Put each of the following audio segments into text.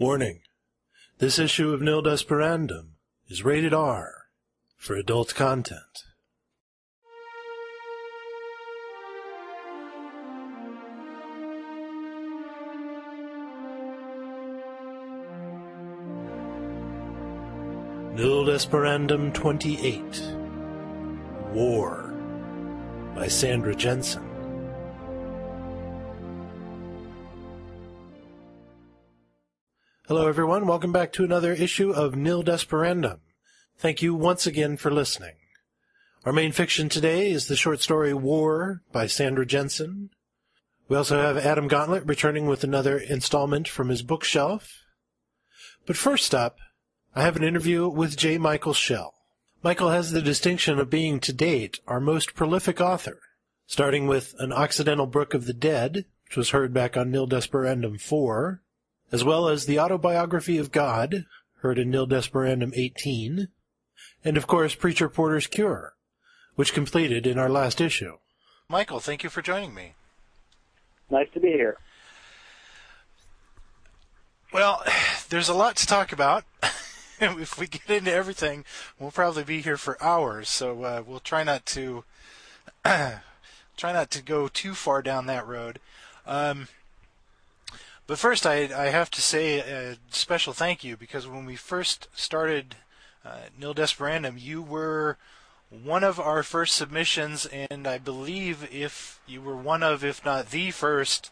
Warning. This issue of Nil Desperandum is rated R for adult content. Nil Desperandum 28 War by Sandra Jensen. Hello, everyone. Welcome back to another issue of Nil Desperandum. Thank you once again for listening. Our main fiction today is the short story War by Sandra Jensen. We also have Adam Gauntlett returning with another installment from his bookshelf. But first up, I have an interview with J. Michael Shell. Michael has the distinction of being to date our most prolific author, starting with An Occidental Book of the Dead, which was heard back on Nil Desperandum 4, as well as The Autobiography of God, heard in Nil Desperandum 18, and of course Preacher Porter's Cure, which completed in our last issue. Michael, thank you for joining me. Nice to be here. Well, there's a lot to talk about. if we get into everything, we'll probably be here for hours. So uh, we'll try not to try not to go too far down that road. Um, but first, I, I have to say a special thank you because when we first started uh, Nil Desperandum, you were one of our first submissions, and I believe if you were one of, if not the first,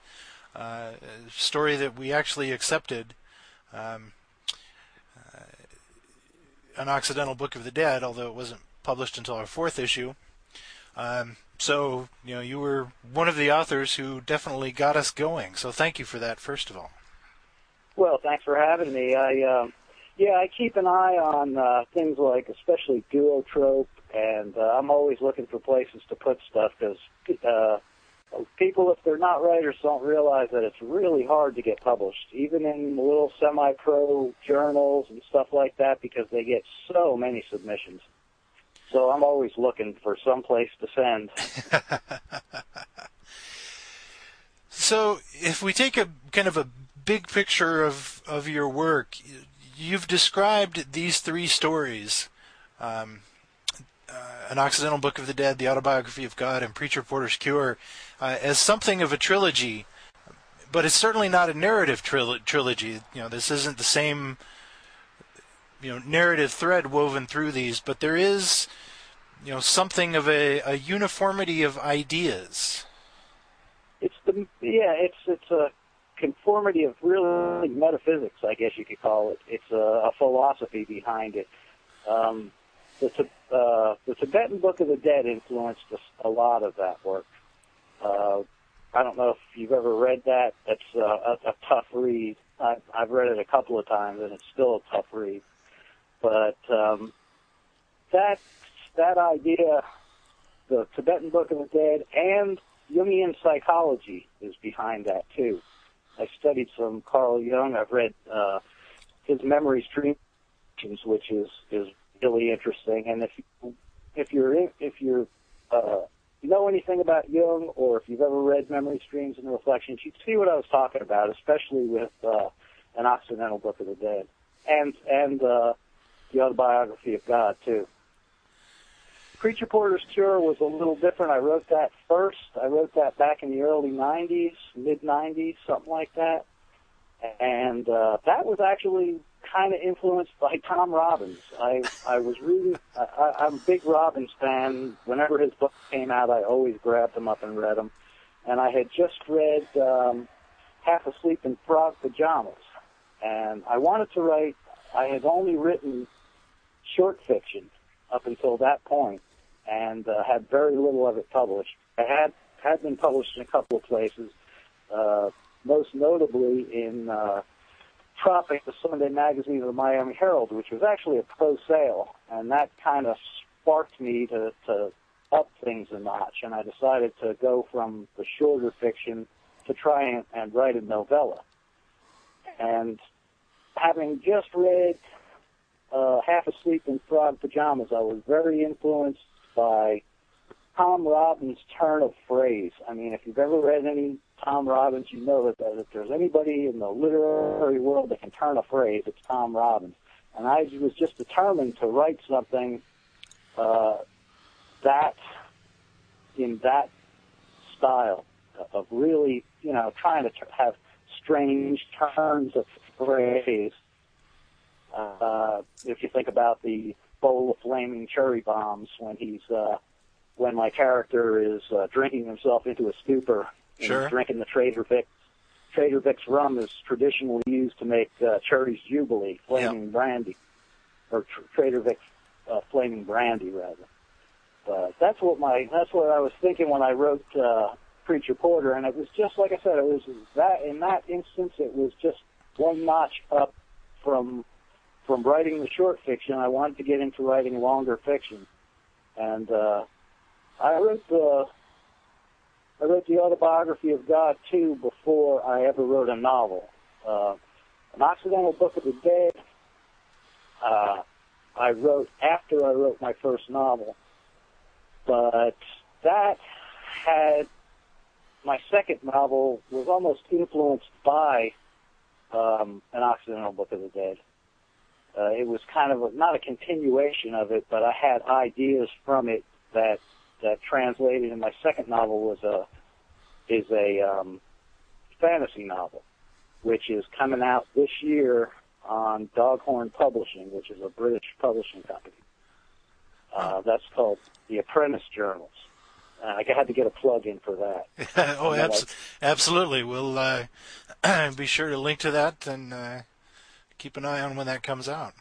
uh, story that we actually accepted. Um, uh, an Occidental Book of the Dead, although it wasn't published until our fourth issue. Um, so, you know, you were one of the authors who definitely got us going. So thank you for that, first of all. Well, thanks for having me. I, uh, yeah, I keep an eye on uh, things like, especially duotrope, and uh, I'm always looking for places to put stuff because uh, people, if they're not writers, don't realize that it's really hard to get published, even in little semi-pro journals and stuff like that, because they get so many submissions. So I'm always looking for some place to send. so if we take a kind of a big picture of, of your work, you've described these three stories um, uh, An Occidental Book of the Dead, The Autobiography of God, and Preacher Porter's Cure uh, as something of a trilogy, but it's certainly not a narrative tril- trilogy. You know, this isn't the same you know narrative thread woven through these, but there is you know something of a, a uniformity of ideas. It's the yeah, it's it's a conformity of really metaphysics, I guess you could call it. It's a, a philosophy behind it. Um, the, uh, the Tibetan Book of the Dead influenced a, a lot of that work. Uh, I don't know if you've ever read that. It's uh, a, a tough read. I've, I've read it a couple of times, and it's still a tough read. But um, that that idea, the Tibetan Book of the Dead, and Jungian psychology is behind that too. I studied some Carl Jung. I've read uh, his Memories, Dreams, which is is really interesting. And if you, if you're in, if you're uh, know anything about Jung, or if you've ever read Memories, Dreams and Reflections, you see what I was talking about, especially with uh, an Occidental Book of the Dead, and and uh, the autobiography of God too. Preacher Porter's Cure was a little different. I wrote that first. I wrote that back in the early 90s, mid 90s, something like that. And uh, that was actually kind of influenced by Tom Robbins. I I was reading. I, I'm a big Robbins fan. Whenever his book came out, I always grabbed them up and read them. And I had just read um, Half Asleep in Frog Pajamas, and I wanted to write. I had only written short fiction up until that point, and uh, had very little of it published. It had had been published in a couple of places, uh, most notably in uh, Tropic, the Sunday magazine of the Miami Herald, which was actually a pro sale, and that kind of sparked me to, to up things a notch, and I decided to go from the shorter fiction to try and, and write a novella. And having just read uh, Half Asleep in Frog Pajamas, I was very influenced by Tom Robbins' turn of phrase. I mean, if you've ever read any Tom Robbins, you know that, that if there's anybody in the literary world that can turn a phrase, it's Tom Robbins. And I was just determined to write something uh, that in that style of really, you know, trying to have strange turns of phrase. Uh, if you think about the bowl of flaming cherry bombs when he's uh, when my character is uh, drinking himself into a stupor and Sure. he's drinking the Trader Vic's. Trader Vic's rum is traditionally used to make uh, Cherries Jubilee, flaming brandy, or tr- Trader Vic's uh, flaming brandy rather. But that's what my that's what I was thinking when I wrote uh, Preacher Porter, and it was just like I said, it was that in that instance, it was just one notch up from from writing the short fiction. I wanted to get into writing longer fiction, and uh, I wrote the I wrote the autobiography of God too before I ever wrote a novel. Uh, an Occidental Book of the Dead. Uh, I wrote after I wrote my first novel, but that had my second novel was almost influenced by um, an Occidental Book of the Dead. Uh, it was kind of a, not a continuation of it, but I had ideas from it that that translated in my second novel was a is a um, fantasy novel, which is coming out this year on Doghorn Publishing, which is a British publishing company. Uh, that's called The Apprentice Journals. Uh, I had to get a plug in for that. oh, And abs- absolutely. We'll uh, be sure to link to that and uh, keep an eye on when that comes out.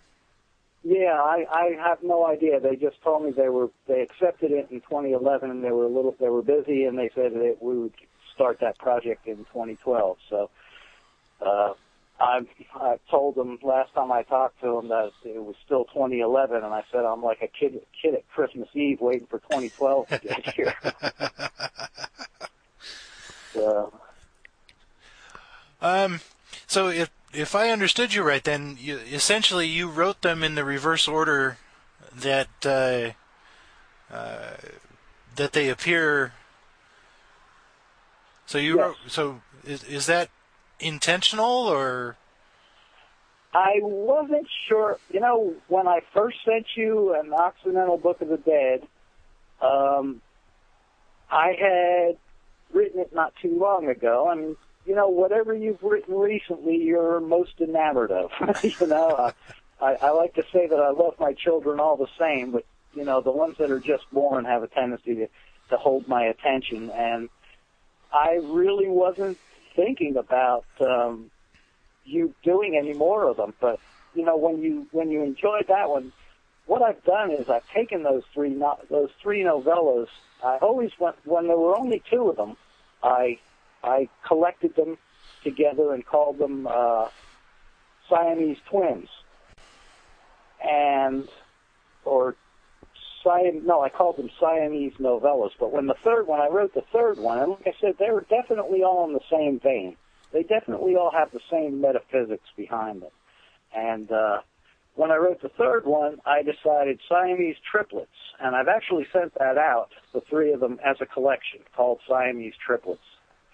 Yeah, I, I have no idea. They just told me they were they accepted it in 2011, and they were a little they were busy, and they said that we would start that project in 2012. So uh, I I told them last time I talked to them that it was still 2011, and I said I'm like a kid kid at Christmas Eve waiting for 2012 to get here. so, Um, so if if I understood you right, then you, essentially you wrote them in the reverse order that uh, uh, that they appear. So you Yes. wrote. So is is that intentional or? I wasn't sure. You know, when I first sent you an Occidental Book of the Dead, um, I had written it not too long ago. I mean, you know, whatever you've written recently, you're most enamored of. you know, uh, I, I like to say that I love my children all the same, but you know, the ones that are just born have a tendency to to hold my attention, and I really wasn't thinking about. Um, you doing any more of them. But you know, when you when you enjoyed that one, what I've done is I've taken those three no, those three novellas. I always went when there were only two of them. I I collected them together and called them uh, Siamese twins, and or Siam, no, I called them Siamese novellas. But when the third one, I wrote the third one, and like I said, they were definitely all in the same vein they definitely all have the same metaphysics behind them. And uh, when I wrote the third one, I decided Siamese triplets, and I've actually sent that out, the three of them, as a collection called Siamese triplets.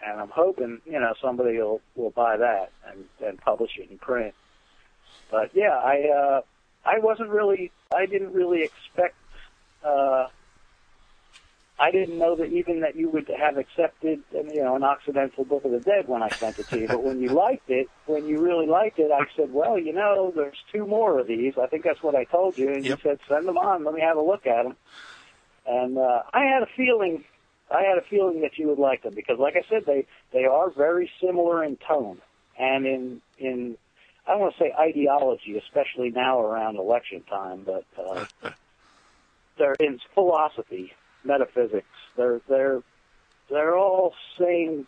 And I'm hoping, you know, somebody will will buy that and and publish it in print. But yeah, I uh, I wasn't really, I didn't really expect. Uh, I didn't know that even that you would have accepted, you know, an Occidental Book of the Dead when I sent it to you. But when you liked it, when you really liked it, I said, well, you know, there's two more of these. I think that's what I told you, and Yep. you said, send them on. Let me have a look at them. And uh, I had a feeling, I had a feeling that you would like them because, like I said, they they are very similar in tone and in in I don't want to say ideology, especially now around election time, but uh, they're in philosophy, metaphysics. They're they're they're all same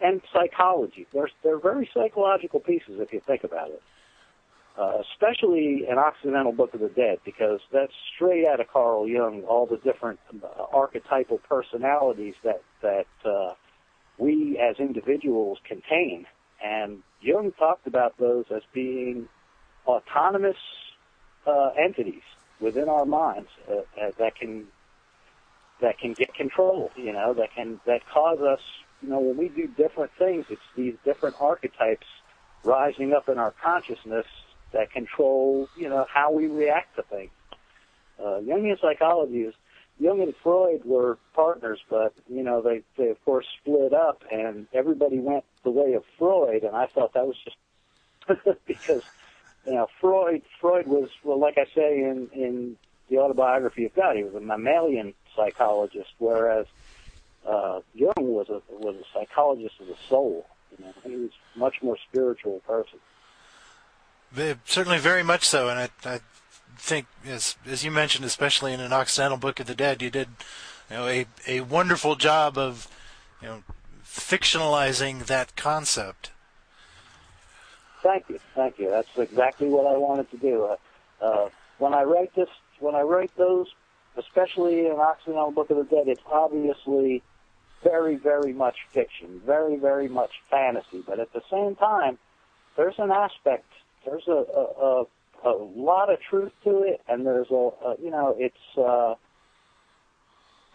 and psychology. They're they're very psychological pieces if you think about it. Uh, especially an Occidental Book of the Dead, because that's straight out of Carl Jung. All the different uh, archetypal personalities that that uh, we as individuals contain, and Jung talked about those as being autonomous uh, entities within our minds uh, uh, that can that can get control. You know, that can that cause us. You know, when we do different things, it's these different archetypes rising up in our consciousness that control. You know, how we react to things. Uh, Jungian psychology is Jung and Freud were partners, but you know they they of course split up, and everybody went the way of Freud, and I thought that was just because you know Freud Freud was well, like I say in in the autobiography of God, he was a mammalian psychologist, whereas uh, Jung was a was a psychologist of the soul. You know, he was a much more spiritual person. Certainly, very much so, and I, I think, as as you mentioned, especially in an Occidental Book of the Dead, you did you know a a wonderful job of you know fictionalizing that concept. Thank you, thank you. That's exactly what I wanted to do. Uh, uh, when I write this, when I write those, especially in Occidental Book of the Dead, it's obviously very, very much fiction, very, very much fantasy. But at the same time, there's an aspect, there's a, a, a, a lot of truth to it, and there's a, a you know, it's. Uh,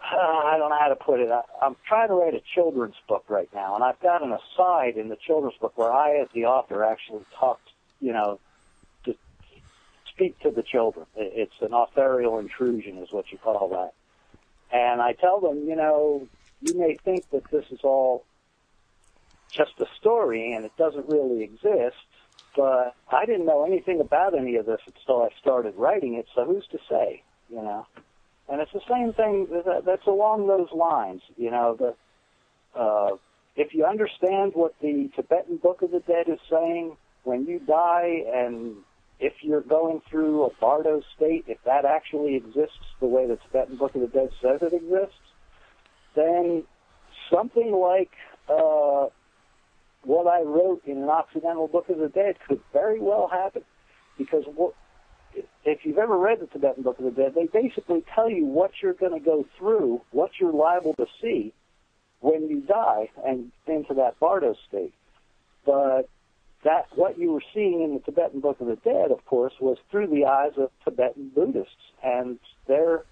I don't know how to put it. I, I'm trying to write a children's book right now, and I've got an aside in the children's book where I, as the author, actually talked, you know, to speak to the children. It's an authorial intrusion, is what you call that. And I tell them, you know, you may think that this is all just a story and it doesn't really exist, but I didn't know anything about any of this until I started writing it, so who's to say, you know? And it's the same thing that's along those lines. You know, the, uh, if you understand what the Tibetan Book of the Dead is saying, when you die and if you're going through a bardo state, if that actually exists the way the Tibetan Book of the Dead says it exists, then something like uh, what I wrote in an Occidental Book of the Dead could very well happen. Because what, if you've ever read the Tibetan Book of the Dead, they basically tell you what you're going to go through, what you're liable to see when you die and into that bardo state. But that what you were seeing in the Tibetan Book of the Dead, of course, was through the eyes of Tibetan Buddhists and their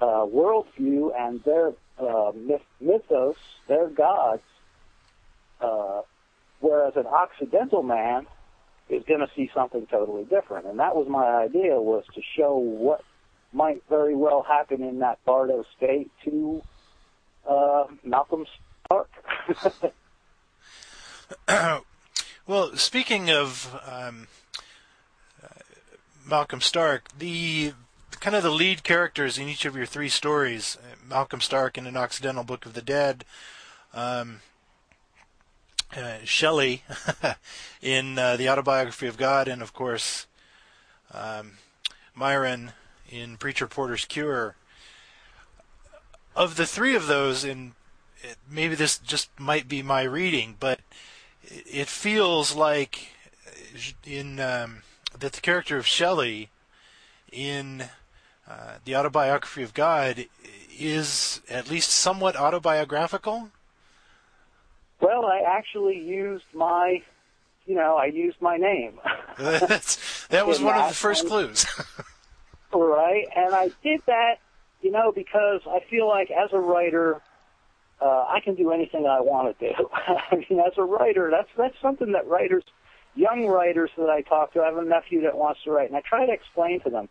uh, worldview and their uh, myth- mythos, their gods. Uh, whereas an Occidental man is going to see something totally different. And that was my idea was to show what might very well happen in that Bardo state to uh, Malcolm Stark. well, speaking of um, uh, Malcolm Stark, the kind of the lead characters in each of your three stories, uh, Malcolm Stark in an Occidental Book of the Dead, um, uh, Shelley in uh, the autobiography of God, and of course um, Myron in Preacher Porter's Cure. Of the three of those, and maybe this just might be my reading, but it feels like in um, that the character of Shelley in uh, the autobiography of God is at least somewhat autobiographical. Well, I actually used my, you know, I used my name. That's, that was one that. of the first clues. right, and I did that, you know, because I feel like as a writer, uh, I can do anything I want to do. I mean, as a writer, that's that's something that writers, young writers that I talk to, I have a nephew that wants to write, and I try to explain to them,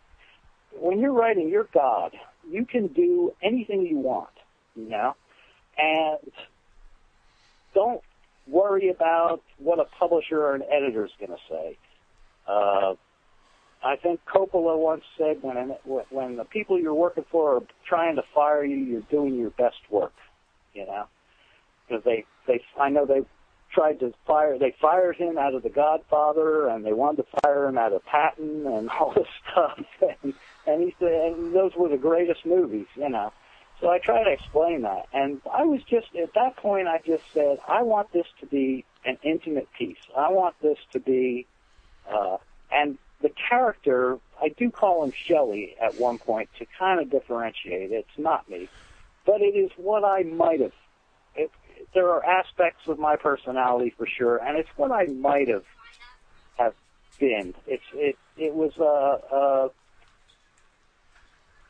when you're writing, you're God. You can do anything you want, you know, and don't worry about what a publisher or an editor is going to say. Uh, I think Coppola once said, when when the people you're working for are trying to fire you, you're doing your best work. You know, because they they I know they tried to fire they fired him out of The Godfather, and they wanted to fire him out of Patton and all this stuff, and and he said and those were the greatest movies. You know, so I try to explain that. And I was just, at that point, I just said, I want this to be an intimate piece. I want this to be, uh, and the character, I do call him Shelley at one point to kind of differentiate. It's not me. But it is what I might have. It, there are aspects of my personality for sure, and it's what I might have have been. It's it it was uh uh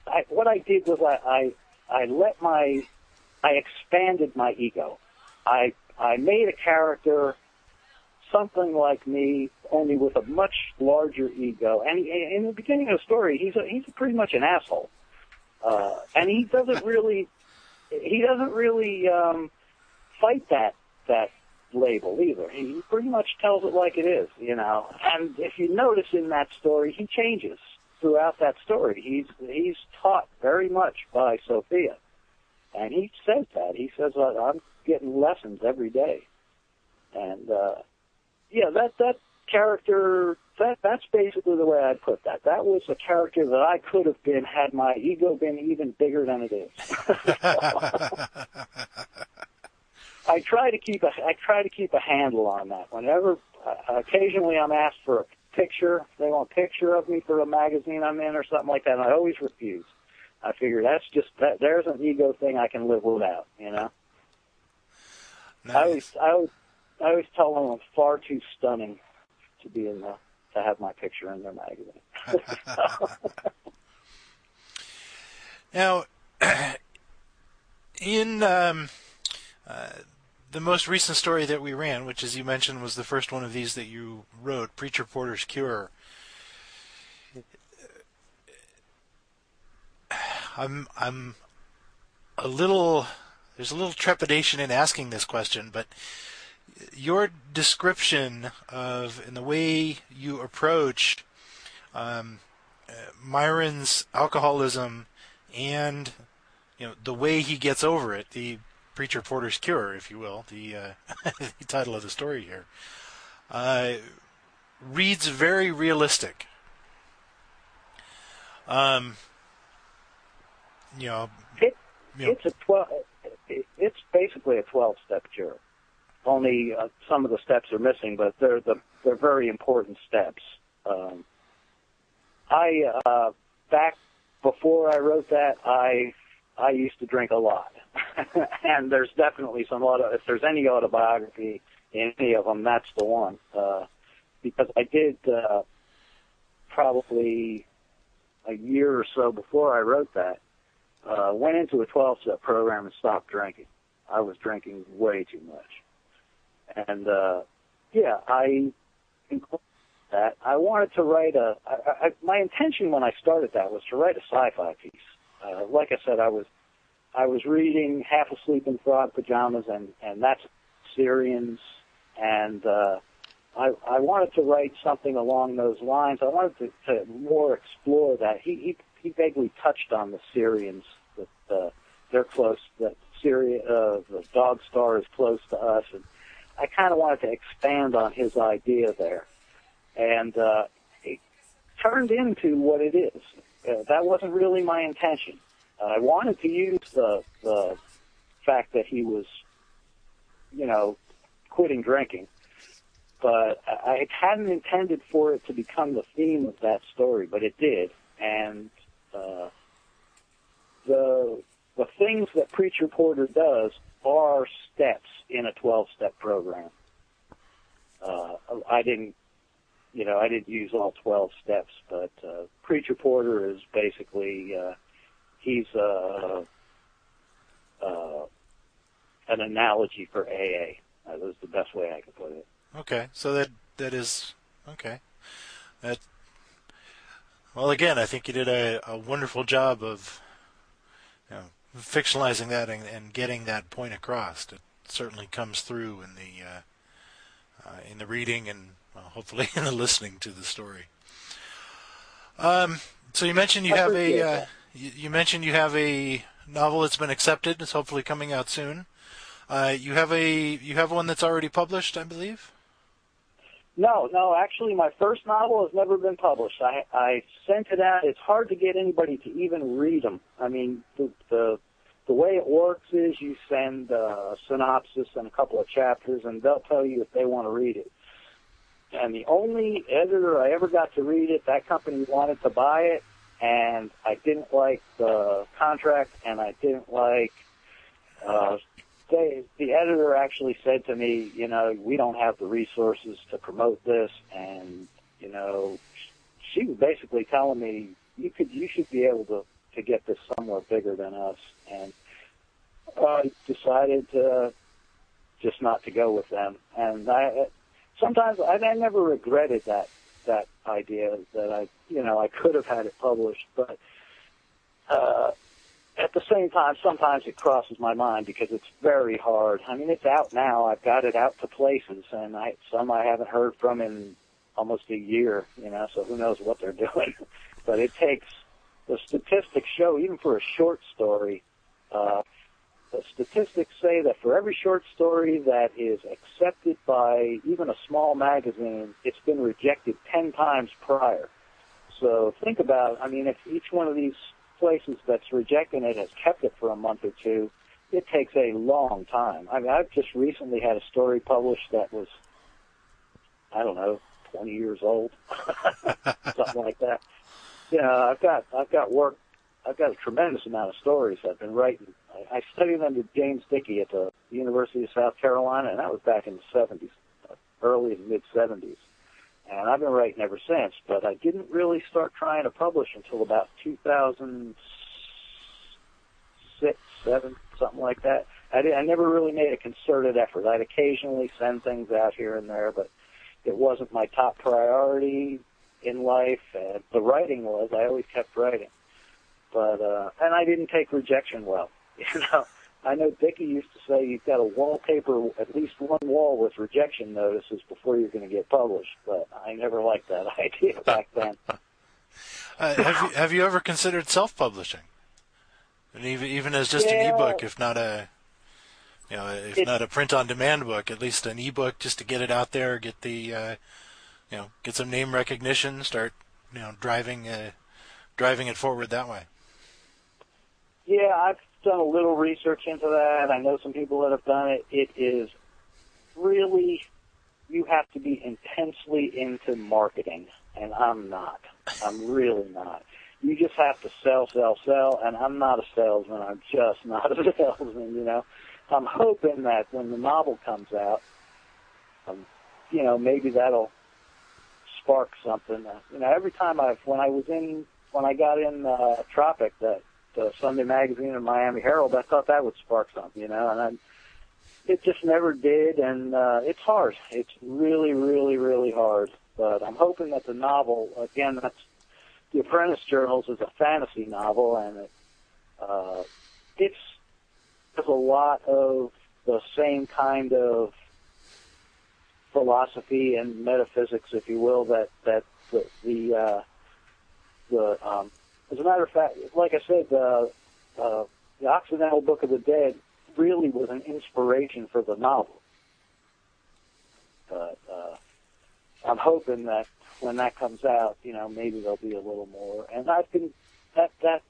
I, what I did was I, I I let my I expanded my ego. I I made a character something like me, only with a much larger ego. And he, in the beginning of the story, he's a, he's pretty much an asshole, uh, and he doesn't really he doesn't really um, fight that that label either. He pretty much tells it like it is, you know. And if you notice in that story, he changes throughout that story. He's he's taught very much by Sophia, and he says that he says I'm getting lessons every day, and uh, yeah, that that character that that's basically the way I put that. That was a character that I could have been had my ego been even bigger than it is. I try to keep a I try to keep a handle on that. Whenever uh, occasionally I'm asked for picture, they want a picture of me for a magazine I'm in or something like that, and I always refuse. I figure that's just that there's an ego thing I can live without, you know. Nice. I always I always I always tell them I'm far too stunning to be in the to have my picture in their magazine. now, in um, uh, the most recent story that we ran, which, as you mentioned, was the first one of these that you wrote, Preacher Porter's Cure. I'm I'm a little there's a little trepidation in asking this question, but your description of and the way you approach um, Myron's alcoholism and you know the way he gets over it, the preacher Porter's cure, if you will, the, uh, the title of the story here, uh, reads very realistic. Um, you know, it, you know, it's a twelve. It's basically a twelve-step cure only uh, some of the steps are missing, but they're the they're very important steps. Um, I uh, back before I wrote that, I I used to drink a lot, and there's definitely some auto. If there's any autobiography in any of them, that's the one. Uh, because I did uh, probably a year or so before I wrote that, uh, went into a 12-step program and stopped drinking. I was drinking way too much and uh, yeah, I that I wanted to write a. I, I, my intention when I started that was to write a sci-fi piece. Uh, like I said, I was I was reading Half Asleep in Frog Pajamas, and and that's Sirians, and uh, I I wanted to write something along those lines. I wanted to, to more explore that. He he he vaguely touched on the Sirians that uh, they're close. That Syria, uh, the Dog Star is close to us, and I kind of wanted to expand on his idea there, and uh, it turned into what it is. Uh, that wasn't really my intention. I wanted to use the the fact that he was, you know, quitting drinking, but I hadn't intended for it to become the theme of that story, but it did, and uh, the the things that Preacher Porter does are steps in a 12 step program. Uh, I didn't, you know, I didn't use all 12 steps, but uh, Preacher Porter is basically, uh, he's uh, uh, an analogy for AA. That was the best way I could put it. Okay, so that that is okay. That well, again, I think you did a, a wonderful job of you know, fictionalizing that and, and, getting that point across. It certainly comes through in the uh, uh, in the reading and well, hopefully in the listening to the story. Um, so you mentioned you have a uh, you, you, mentioned you have a novel that's been accepted. It's hopefully coming out soon. Uh, you have a you have one that's already published, I believe. No, no. Actually, my first novel has never been published. I I sent it out. It's hard to get anybody to even read them. I mean, the the, the way it works is you send a synopsis and a couple of chapters, and they'll tell you if they want to read it. And the only editor I ever got to read it, that company wanted to buy it, and I didn't like the contract, and I didn't like uh, they, the editor actually said to me, you know, we don't have the resources to promote this, and you know, she was basically telling me you could, you should be able to to get this somewhere bigger than us, and I decided to just not to go with them. And I sometimes I, I never regretted that that idea that I you know I could have had it published, but uh, at the same time, sometimes it crosses my mind because it's very hard. I mean, it's out now. I've got it out to places, and I some I haven't heard from in almost a year. You know, so who knows what they're doing? but it takes the statistics show even for a short story. Uh, the statistics say that for every short story that is accepted by even a small magazine, it's been rejected 10 times prior. So think about, I mean, if each one of these places that's rejecting it has kept it for a month or two, it takes a long time. I mean, I've just recently had a story published that was, I don't know, 20 years old, something like that. Yeah, I've got I've got work I've got a tremendous amount of stories I've been writing. I, I studied under James Dickey at the University of South Carolina, and that was back in the 70s, early and mid 70s. And I've been writing ever since, but I didn't really start trying to publish until about 2006, 7, something like that. I, did, I never really made a concerted effort. I'd occasionally send things out here and there, but it wasn't my top priority in life. And the writing was. I always kept writing. But uh, and I didn't take rejection well. You know, I know Dickey used to say you've got to wallpaper at least one wall with rejection notices before you're going to get published. But I never liked that idea back then. uh, have you have you ever considered self-publishing? And even even as just yeah. an ebook, if not a you know, if it, not a print-on-demand book, at least an ebook just to get it out there, get the uh, you know, get some name recognition, start you know driving uh, driving it forward that way. Yeah, I've done a little research into that. I know some people that have done it. It is really, you have to be intensely into marketing, and I'm not. I'm really not. You just have to sell, sell, sell, and I'm not a salesman. I'm just not a salesman, you know. I'm hoping that when the novel comes out, um, you know, maybe that'll spark something. Uh, you know, every time I've, when I was in, when I got in uh, Tropic, that Sunday Magazine and Miami Herald, I thought that would spark something, you know, and I, it just never did, and uh, it's hard. It's really, really, really hard. But I'm hoping that the novel, again, that's The Apprentice Journals is a fantasy novel, and it, uh, it's there's a lot of the same kind of philosophy and metaphysics, if you will, that that the the, uh, the um, as a matter of fact, like I said, uh, uh, the Occidental Book of the Dead really was an inspiration for the novel. But uh, I'm hoping that when that comes out, you know, maybe there'll be a little more. And I've been that that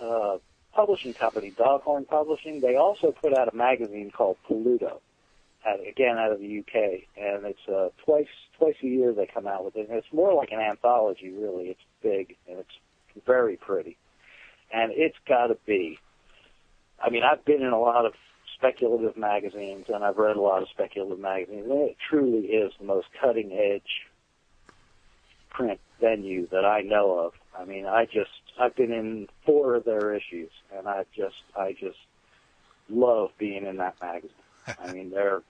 uh, publishing company, Doghorn Publishing, they also put out a magazine called Polluto, out, again out of the UK, and it's uh, twice twice a year they come out with it. And it's more like an anthology, really. It's big and it's very pretty. And it's got to be. I mean, I've been in a lot of speculative magazines and I've read a lot of speculative magazines, and it truly is the most cutting edge print venue that I know of. I mean, I just I've been in four of their issues, and I just I just love being in that magazine. I mean, they're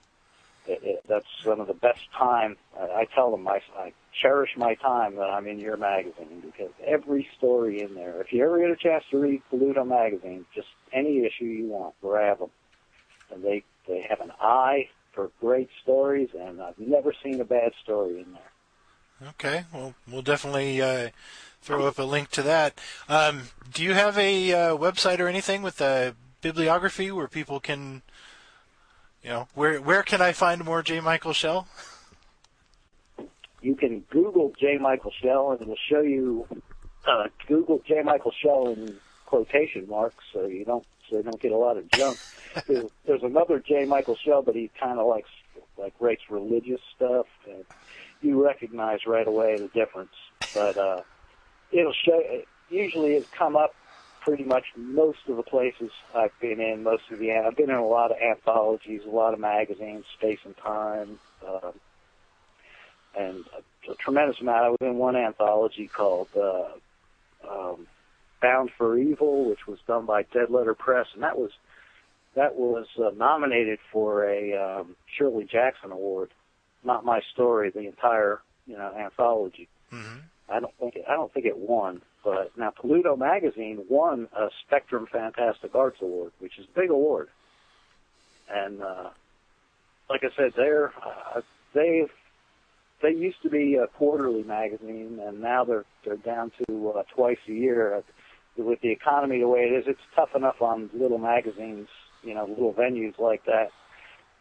it, it, that's some of the best time. I, I tell them I, I cherish my time that I'm in your magazine because every story in there. If you ever get a chance to read Polluto magazine, just any issue you want, grab them. And they they have an eye for great stories, and I've never seen a bad story in there. Okay, well, we'll definitely uh, throw up a link to that. Um, do you have a uh, website or anything with a bibliography where people can you know, where where can I find more J. Michael Shell? You can Google J. Michael Shell, and it will show you. Uh, Google J. Michael Shell in quotation marks, so you don't so you don't get a lot of junk. there's, there's another J. Michael Shell, but he kind of likes like writes religious stuff, and you recognize right away the difference. But uh, it'll show. Usually, it's come up pretty much most of the places I've been in, most of the I've been in a lot of anthologies, a lot of magazines, Space and Time, uh, and a, a tremendous amount. I was in one anthology called uh, um, Bound for Evil, which was done by Dead Letter Press, and that was that was uh, nominated for a um, Shirley Jackson Award. Not my story, the entire you know anthology. Mm-hmm. I don't think it, I don't think it won, but now Toledo Magazine won a Spectrum Fantastic Arts Award, which is a big award. And uh, like I said, they're uh, they they used to be a quarterly magazine, and now they're they're down to uh, twice a year. With the economy the way it is, it's tough enough on little magazines, you know, little venues like that,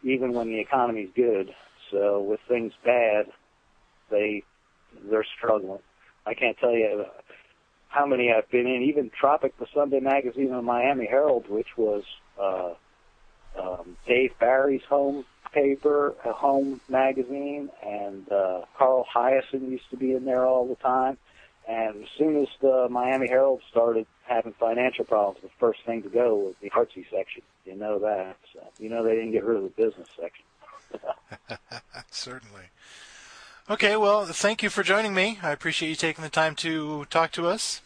even when the economy's good. So with things bad, they they're struggling. I can't tell you how many I've been in. Even Tropic, the Sunday magazine of Miami Herald, which was uh, um, Dave Barry's home paper, a home magazine, and uh, Carl Hiaasen used to be in there all the time. And as soon as the Miami Herald started having financial problems, the first thing to go was the artsy section. You know that. So, you know they didn't get rid of the business section. Certainly. Okay, well, thank you for joining me. I appreciate you taking the time to talk to us.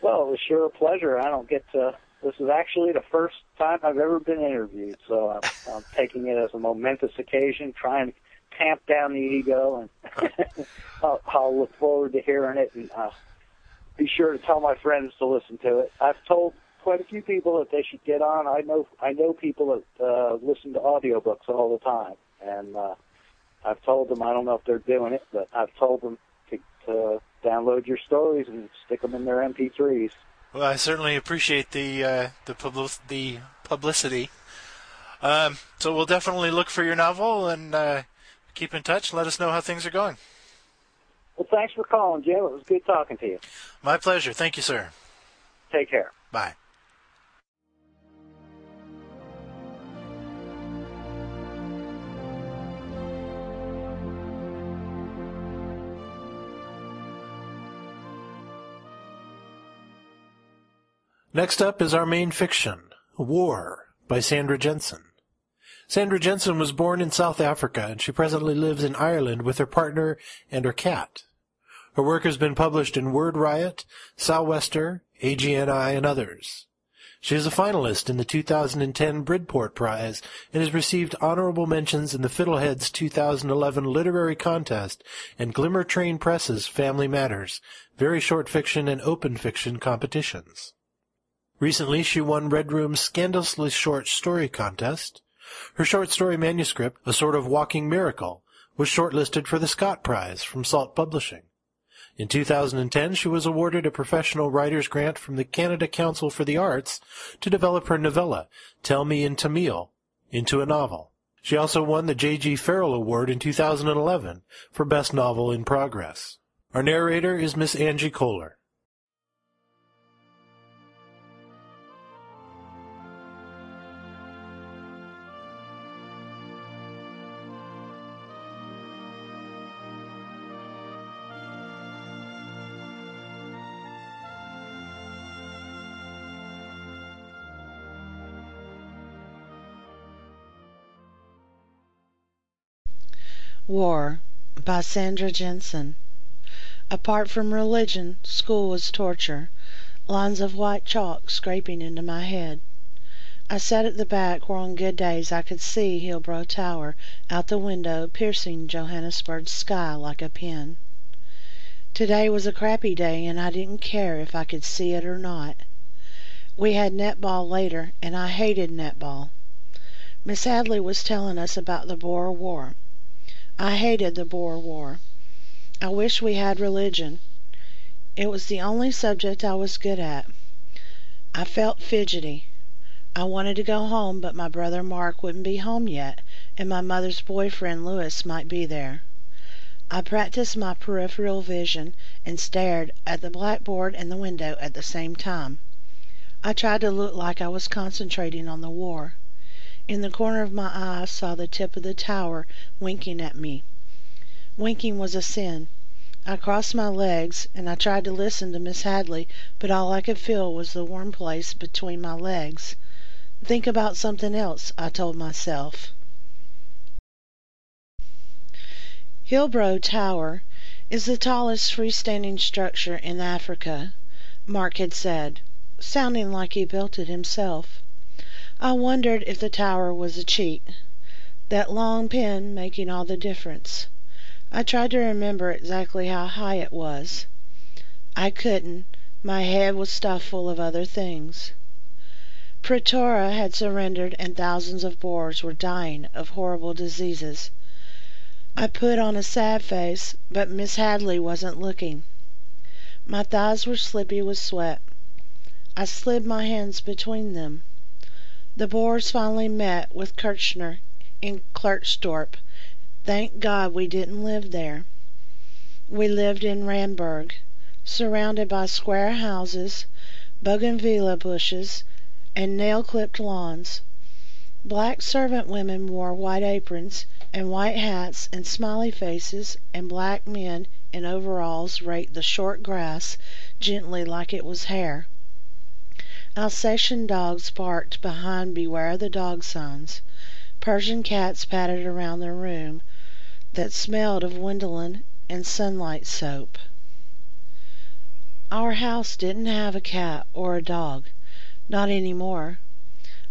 Well, it was sure a pleasure. I don't get to. This is actually the first time I've ever been interviewed, so I'm, I'm taking it as a momentous occasion, trying to tamp down the ego, and I'll, I'll look forward to hearing it, and uh, be sure to tell my friends to listen to it. I've told quite a few people that they should get on. I know I know people that uh, listen to audiobooks all the time, and uh, I've told them I don't know if they're doing it, but I've told them to, to download your stories and stick them in their MP3s. Well, I certainly appreciate the uh, the, public, the publicity. Um, so we'll definitely look for your novel and uh, keep in touch. Let us know how things are going. Well, thanks for calling, Jim. It was good talking to you. My pleasure. Thank you, sir. Take care. Bye. Next up is our main fiction, War, by Sandra Jensen. Sandra Jensen was born in South Africa and she presently lives in Ireland with her partner and her cat. Her work has been published in Word Riot, Sou'wester, AGNI, and others. She is a finalist in the 2010 Bridport Prize and has received honorable mentions in the Fiddleheads 2011 Literary Contest and Glimmer Train Press's Family Matters, Very Short Fiction and Open Fiction competitions. Recently, she won Red Room's Scandalously Short Story Contest. Her short story manuscript, A Sort of Walking Miracle, was shortlisted for the Scott Prize from Salt Publishing. In 2010, she was awarded a professional writer's grant from the Canada Council for the Arts to develop her novella, Tell Me in Tamil, into a novel. She also won the J.G. Farrell Award in 2011 for Best Novel in Progress. Our narrator is Miss Angie Kohler. War by Sandra Jensen. Apart from religion, school was torture, lines of white chalk scraping into my head. I sat at the back where on good days I could see Hillbrow Tower out the window piercing Johannesburg's sky like a pin. Today was a crappy day and I didn't care if I could see it or not. We had netball later and I hated netball. Miss Hadley was telling us about the Boer War. I hated the Boer War. I wish we had religion. It was the only subject I was good at. I felt fidgety. I wanted to go home, but my brother Mark wouldn't be home yet, and my mother's boyfriend Louis might be there. I practiced my peripheral vision and stared at the blackboard and the window at the same time. I tried to look like I was concentrating on the war. In the corner of my eye I saw the tip of the tower winking at me. Winking was a sin. I crossed my legs and I tried to listen to Miss Hadley, but all I could feel was the warm place between my legs. Think about something else, I told myself. Hillbrow Tower is the tallest freestanding structure in Africa. Mark had said, sounding like he built it himself. I wondered if the tower was a cheat, that long pin making all the difference. I tried to remember exactly how high it was. I couldn't. My head was stuffed full of other things. Pretoria had surrendered and thousands of Boers were dying of horrible diseases. I put on a sad face, but Miss Hadley wasn't looking. My thighs were slippy with sweat. I slid my hands between them. The Boers finally met with Kitchener in Klerksdorp. Thank God we didn't live there. We lived in Randburg, surrounded by square houses, bougainvillea bushes, and nail-clipped lawns. Black servant women wore white aprons and white hats and smiley faces, and black men in overalls raked the short grass gently like it was hair. Alsatian dogs barked behind Beware the Dog signs. Persian cats padded around the room that smelled of Windolene and sunlight soap. Our house didn't have a cat or a dog. Not any more.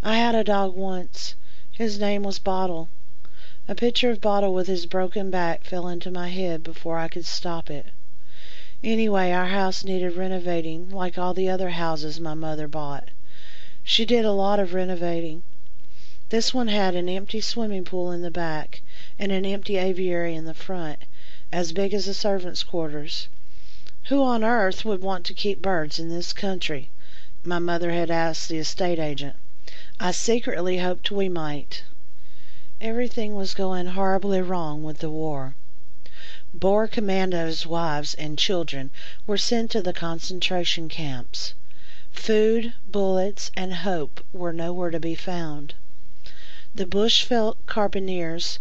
I had a dog once. His name was Bottle. A picture of Bottle with his broken back fell into my head before I could stop it. Anyway, our house needed renovating like all the other houses my mother bought. She did a lot of renovating. This one had an empty swimming pool in the back and an empty aviary in the front, as big as the servants' quarters. Who on earth would want to keep birds in this country? My mother had asked the estate agent. I secretly hoped we might. Everything was going horribly wrong with the war. Boer commandos' wives and children were sent to the concentration camps. Food, bullets, and hope were nowhere to be found. The Bushveld carbineers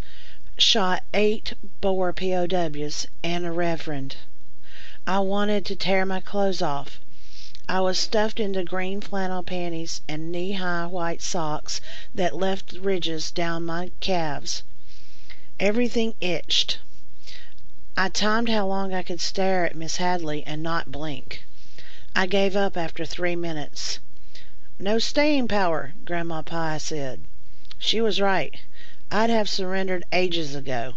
shot eight Boer POWs and a reverend. I wanted to tear my clothes off. I was stuffed into green flannel panties and knee-high white socks that left ridges down my calves. Everything itched. I timed how long I could stare at Miss Hadley and not blink. I gave up after three minutes. No staying power, Grandma Pye said. She was right. I'd have surrendered ages ago.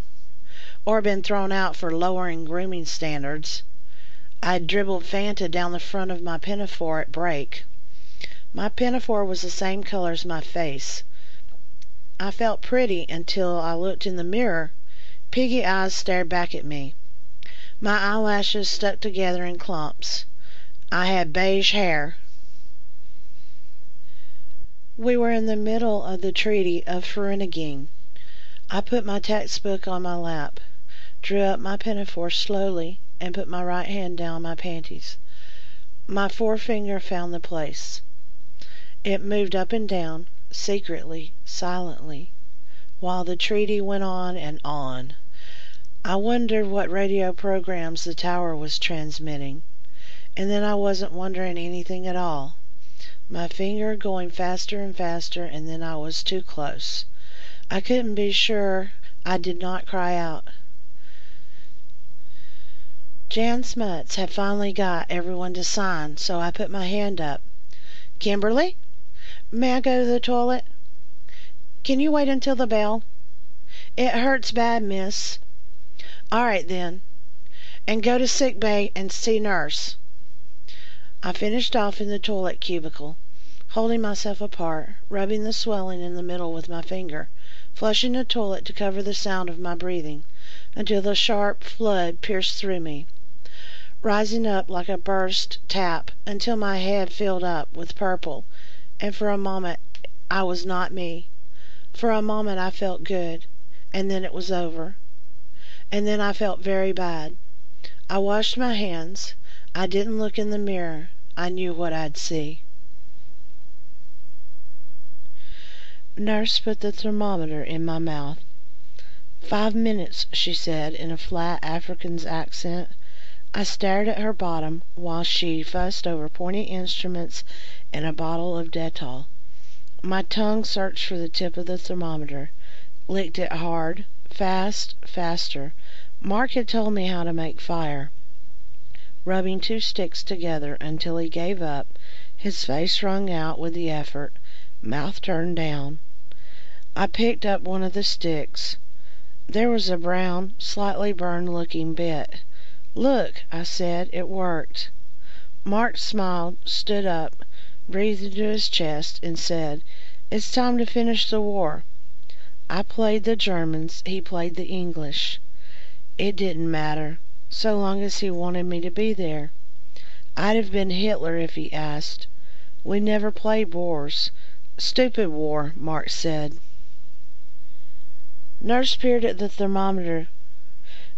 Or been thrown out for lowering grooming standards. I'd dribbled Fanta down the front of my pinafore at break. My pinafore was the same color as my face. I felt pretty until I looked in the mirror. Piggy eyes stared back at me. My eyelashes stuck together in clumps. I had beige hair. We were in the middle of the Treaty of Vereeniging. I put my textbook on my lap, drew up my pinafore slowly, and put my right hand down my panties. My forefinger found the place. It moved up and down, secretly, silently, while the treaty went on and on. I wondered what radio programs the tower was transmitting, and then I wasn't wondering anything at all. My finger going faster and faster, and then I was too close. I couldn't be sure I did not cry out. Jan Smuts had finally got everyone to sign, so I put my hand up. Kimberly, may I go to the toilet? Can you wait until the bell? It hurts bad, miss. All right, then. And go to sick bay and see nurse. I finished off in the toilet cubicle, holding myself apart, rubbing the swelling in the middle with my finger, flushing the toilet to cover the sound of my breathing, until the sharp flood pierced through me, rising up like a burst tap until my head filled up with purple, and for a moment I was not me. For a moment I felt good, and then it was over. And then I felt very bad. I washed my hands. I didn't look in the mirror. I knew what I'd see. Nurse put the thermometer in my mouth. Five minutes, she said in a flat Afrikaans accent. I stared at her bottom while she fussed over pointy instruments and a bottle of Dettol. My tongue searched for the tip of the thermometer, licked it hard, fast, faster. Mark had told me how to make fire. rubbing two sticks together until he gave up, his face wrung out with the effort, mouth turned down. I picked up one of the sticks. There was a brown, slightly burned looking bit. "Look," I said, "it worked." Mark smiled, stood up, breathed into his chest, and said, "It's time to finish the war." I played the Germans, he played the English. It didn't matter, so long as he wanted me to be there. I'd have been Hitler if he asked. We never played wars. Stupid war, Mark said. Nurse peered at the thermometer.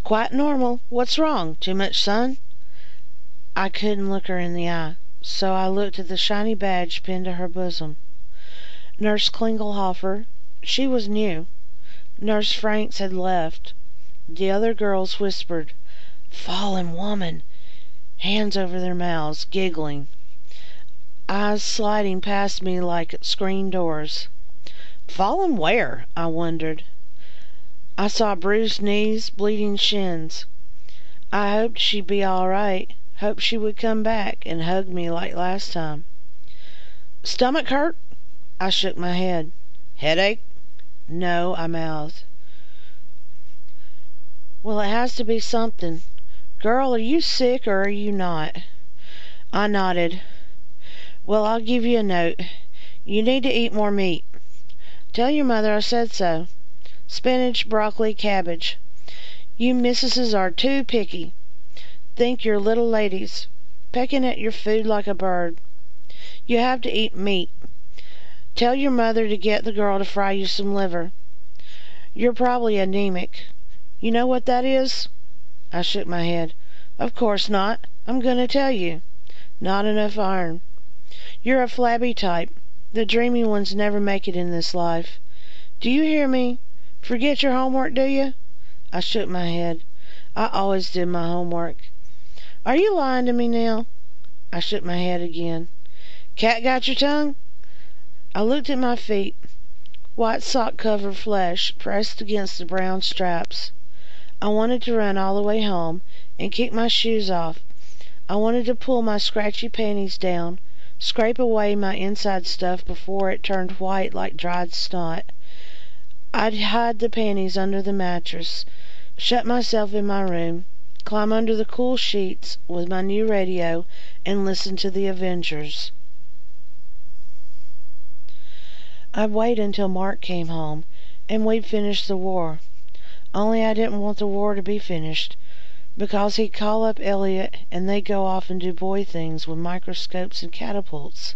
Quite normal. What's wrong? Too much sun? I couldn't look her in the eye, so I looked at the shiny badge pinned to her bosom. Nurse Klingelhofer, she was new. Nurse Franks had left. The other girls whispered, "Fallen woman," hands over their mouths, giggling. Eyes sliding past me like screen doors. Fallen where? I wondered. I saw bruised knees, bleeding shins. I hoped she'd be all right, hoped she would come back and hug me like last time. Stomach hurt? I shook my head. Headache? No, I mouthed. Well, it has to be something. Girl, are you sick or are you not? I nodded. Well, I'll give you a note. You need to eat more meat. Tell your mother I said so. Spinach, broccoli, cabbage. You missuses are too picky. Think you're little ladies, pecking at your food like a bird. You have to eat meat. Tell your mother to get the girl to fry you some liver. You're probably anemic. You know what that is? I shook my head. Of course not. I'm going to tell you. Not enough iron. You're a flabby type. The dreamy ones never make it in this life. Do you hear me? Forget your homework, do you? I shook my head. I always did my homework. Are you lying to me now? I shook my head again. Cat got your tongue? I looked at my feet. White sock-covered flesh pressed against the brown straps. I wanted to run all the way home and kick my shoes off. I wanted to pull my scratchy panties down, scrape away my inside stuff before it turned white like dried snot. I'd hide the panties under the mattress, shut myself in my room, climb under the cool sheets with my new radio, and listen to the Avengers. I'd wait until Mark came home, and we'd finish the war. Only I didn't want the war to be finished, because he'd call up Elliot and they'd go off and do boy things with microscopes and catapults.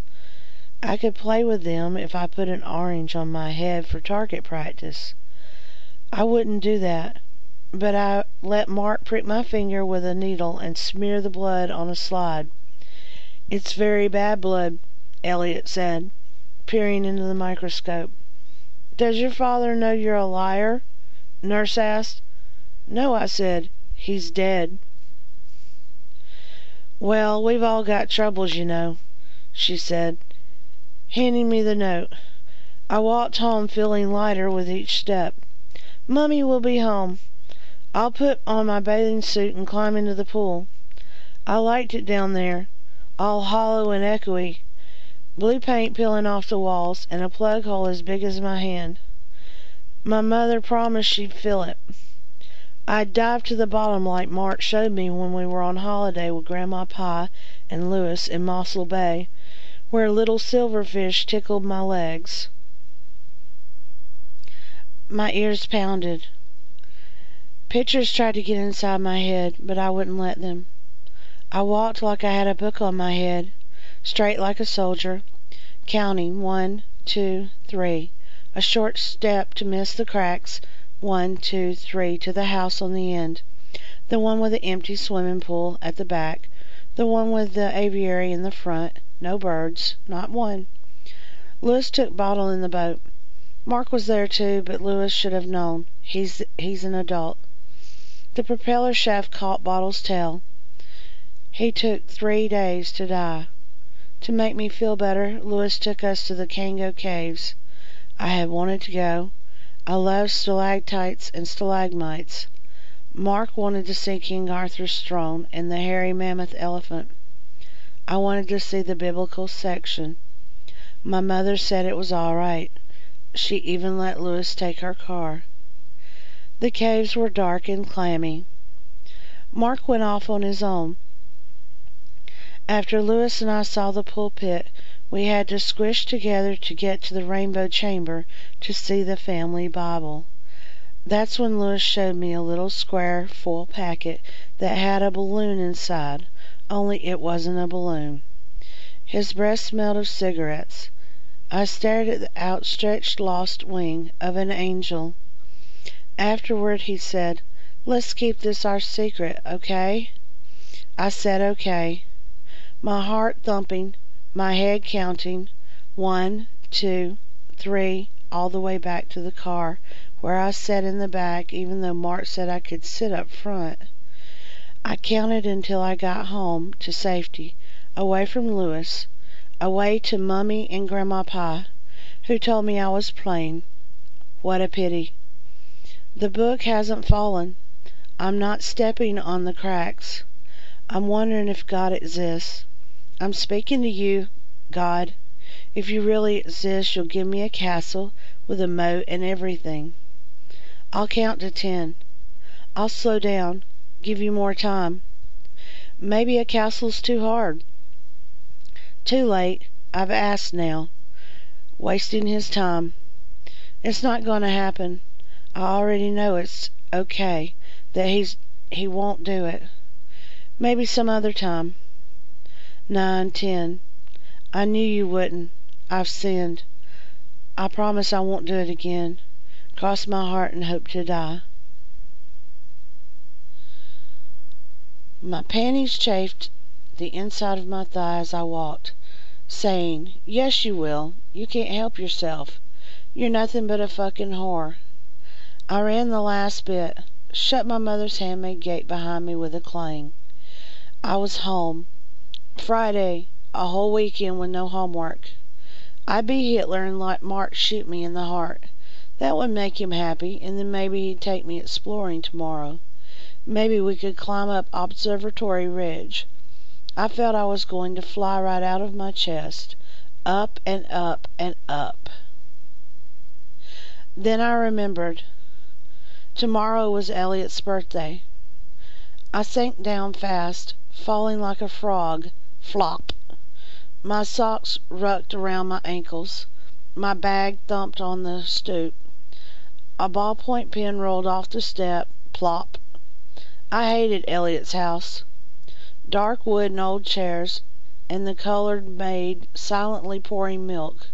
I could play with them if I put an orange on my head for target practice. I wouldn't do that, but I let Mark prick my finger with a needle and smear the blood on a slide. It's very bad blood, Elliot said, peering into the microscope. Does your father know you're a liar? Nurse asked. No, I said. He's dead. Well, we've all got troubles, you know, she said handing me the note. I walked home feeling lighter with each step. Mummy will be home. I'll put on my bathing suit and climb into the pool. I liked it down there, all hollow and echoey, blue paint peeling off the walls, and a plug hole as big as my hand. My mother promised she'd fill it. I'd dive to the bottom like Mark showed me when we were on holiday with Grandma Pye and Louis in Mossel Bay where little silverfish tickled my legs. My ears pounded. Pictures tried to get inside my head, but I wouldn't let them. I walked like I had a book on my head, straight like a soldier, counting one, two, three, a short step to miss the cracks, one, two, three, to the house on the end, the one with the empty swimming pool at the back, the one with the aviary in the front, no birds, not one. Louis took Bottle in the boat. Mark was there too, but Louis should have known. He's he's an adult. The propeller shaft caught Bottle's tail. He took three days to die. To make me feel better, Louis took us to the Cango Caves. I had wanted to go. I love stalactites and stalagmites. Mark wanted to see King Arthur's throne and the hairy mammoth elephant. I wanted to see the biblical section. My mother said it was all right. She even let Louis take her car. The caves were dark and clammy. Mark went off on his own. After Lewis and I saw the pulpit, we had to squish together to get to the rainbow chamber to see the family Bible. That's when Lewis showed me a little square foil packet that had a balloon inside, only it wasn't a balloon. His breath smelled of cigarettes. I stared at the outstretched lost wing of an angel. Afterward he said, Let's keep this our secret, okay? I said okay. My heart thumping, my head counting, one, two, three, all the way back to the car, where I sat in the back, even though Mark said I could sit up front. I counted until I got home to safety, away from Lewis, away to Mummy and Grandma who told me I was plain. What a pity. The book hasn't fallen. I'm not stepping on the cracks. I'm wondering if God exists. I'm speaking to you, God. If you really exist, you'll give me a castle with a moat and everything. I'll count to ten. I'll slow down, give you more time. Maybe a castle's too hard. Too late. I've asked now. Wasting his time. It's not going to happen. I already know it's okay, that he's he won't do it. Maybe some other time nine, ten. I knew you wouldn't. I've sinned. I promise I won't do it again. Cross my heart and hope to die. My panties chafed the inside of my thigh as I walked, saying, Yes, you will. You can't help yourself. You're nothing but a fucking whore. I ran the last bit, shut my mother's handmade gate behind me with a clang. I was home. Friday, a whole weekend with no homework. I'd be Hitler and let Mark shoot me in the heart. That would make him happy, and then maybe he'd take me exploring tomorrow. Maybe we could climb up Observatory Ridge. I felt I was going to fly right out of my chest, up and up and up. Then I remembered. Tomorrow was Elliot's birthday. I sank down fast, falling like a frog Flop! My socks rucked around my ankles. My bag thumped on the stoop. A ballpoint pen rolled off the step. Plop! I hated Elliot's house. Dark wood and old chairs, and the colored maid silently pouring milk.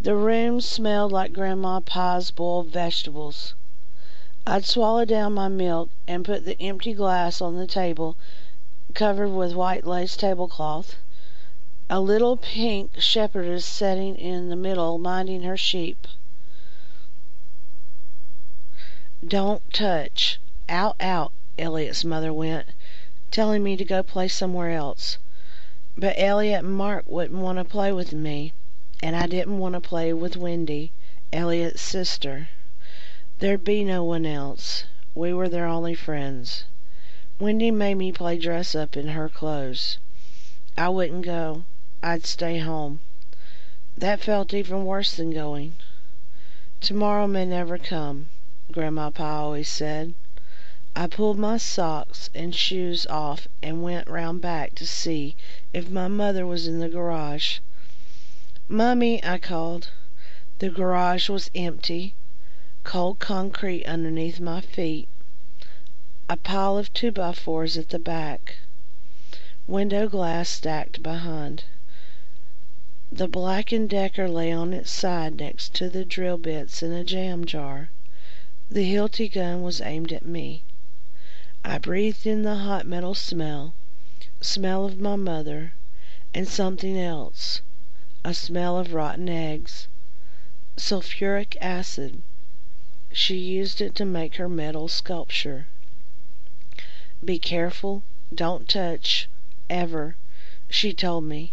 The room smelled like Grandma Pa's boiled vegetables. I'd swallow down my milk and put the empty glass on the table covered with white lace tablecloth. A little pink shepherdess sitting in the middle minding her sheep. Don't touch. Out, out, Elliot's mother went, telling me to go play somewhere else. But Elliot and Mark wouldn't want to play with me, and I didn't want to play with Wendy, Elliot's sister. There'd be no one else. We were their only friends. Wendy made me play dress up in her clothes. I wouldn't go. I'd stay home. That felt even worse than going. Tomorrow may never come, Grandma Pa always said. I pulled my socks and shoes off and went round back to see if my mother was in the garage. Mummy, I called. The garage was empty, cold concrete underneath my feet a pile of two-by-fours at the back. Window glass stacked behind. The Black & Decker lay on its side next to the drill bits in a jam jar. The Hilti gun was aimed at me. I breathed in the hot metal smell, smell of my mother, and something else, a smell of rotten eggs. Sulfuric acid. She used it to make her metal sculpture. Be careful, don't touch, ever, she told me,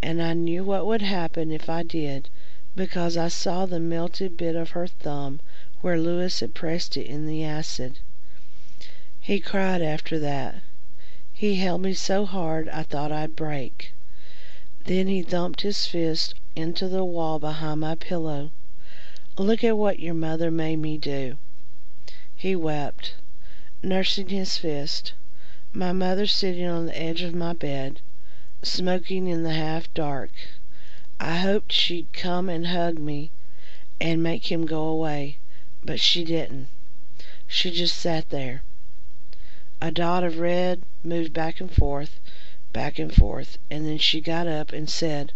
and I knew what would happen if I did, because I saw the melted bit of her thumb where Lewis had pressed it in the acid. He cried after that. He held me so hard I thought I'd break. Then he thumped his fist into the wall behind my pillow. "Look at what your mother made me do." He wept, nursing his fist. My mother sitting on the edge of my bed, smoking in the half dark. I hoped she'd come and hug me and make him go away, but she didn't. She just sat there. A dot of red moved back and forth, back and forth, and then she got up and said,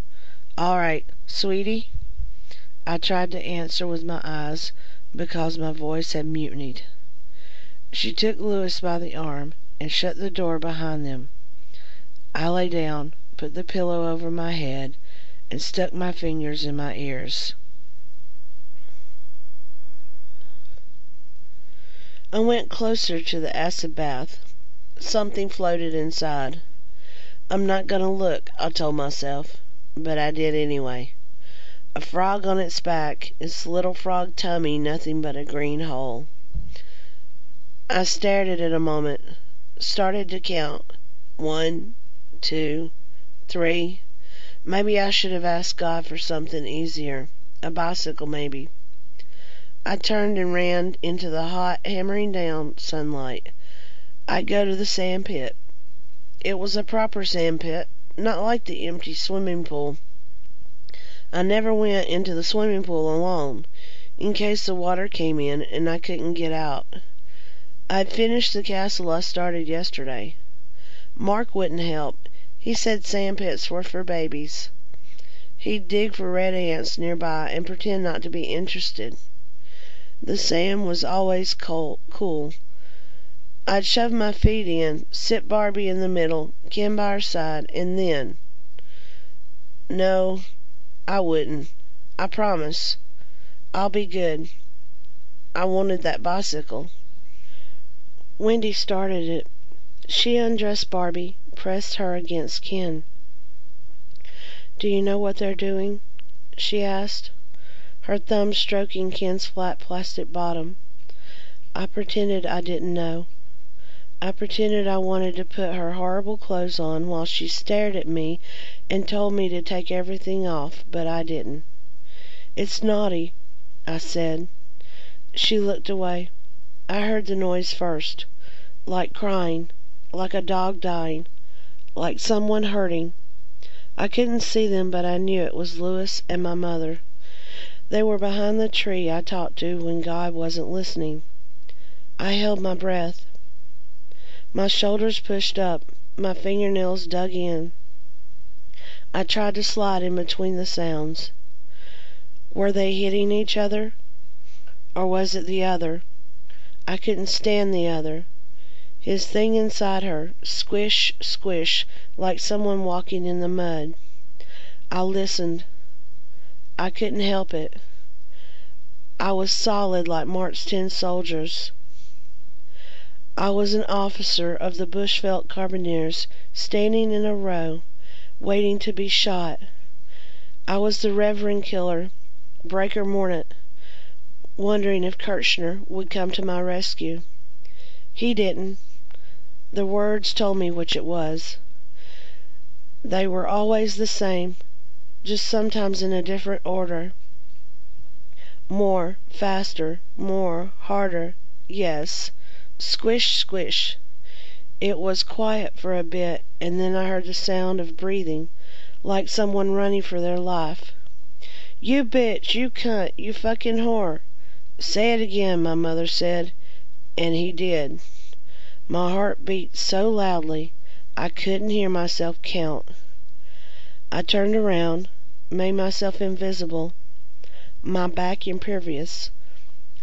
"All right, sweetie." I tried to answer with my eyes because my voice had mutinied. She took Lewis by the arm and shut the door behind them. I lay down, put the pillow over my head, and stuck my fingers in my ears. I went closer to the acid bath. Something floated inside. I'm not going to look, I told myself, but I did anyway. A frog on its back, its little frog tummy nothing but a green hole. I stared at it a moment, started to count. One, two, three. Maybe I should have asked God for something easier. A bicycle, maybe. I turned and ran into the hot, hammering down sunlight. I'd go to the sand pit. It was a proper sand pit, not like the empty swimming pool. I never went into the swimming pool alone, in case the water came in and I couldn't get out. I'd finished the castle I started yesterday. Mark wouldn't help. He said sand pits were for babies. He'd dig for red ants nearby and pretend not to be interested. The sand was always cool. I'd shove my feet in, sit Barbie in the middle, Ken by her side, and then... No, I wouldn't. I promise. I'll be good. I wanted that bicycle. Wendy started it. She undressed Barbie, pressed her against Ken. "Do you know what they're doing?" she asked her thumb stroking Ken's flat plastic bottom. I pretended I didn't know. I pretended I wanted to put her horrible clothes on while she stared at me and told me to take everything off, but I didn't. "It's naughty," I said. She looked away. I heard the noise first, like crying, like a dog dying, like someone hurting. I couldn't see them, but I knew it was Lewis and my mother. They were behind the tree I talked to when God wasn't listening. I held my breath. My shoulders pushed up, my fingernails dug in. I tried to slide in between the sounds. Were they hitting each other? Or was it the other? I couldn't stand the other. His thing inside her, squish, squish, like someone walking in the mud. I listened. I couldn't help it. I was solid like Mark's tin soldiers. I was an officer of the Bushveld Carbineers, standing in a row, waiting to be shot. I was the Reverend Killer, Breaker Morant, wondering if Kitchener would come to my rescue. He didn't. The words told me which it was. They were always the same just sometimes in a different order. More, faster, more, harder, yes. Squish, squish. It was quiet for a bit, and then I heard the sound of breathing, like someone running for their life. You bitch, you cunt, you fucking whore. Say it again, my mother said, and he did. My heart beat so loudly I couldn't hear myself count. I turned around made myself invisible, my back impervious,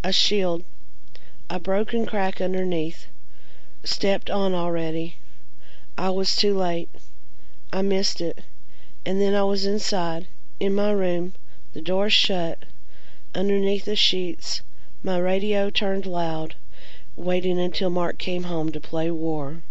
a shield, a broken crack underneath, stepped on already. I was too late. I missed it. And then I was inside, in my room, the door shut, underneath the sheets, my radio turned loud, waiting until Mark came home to play war.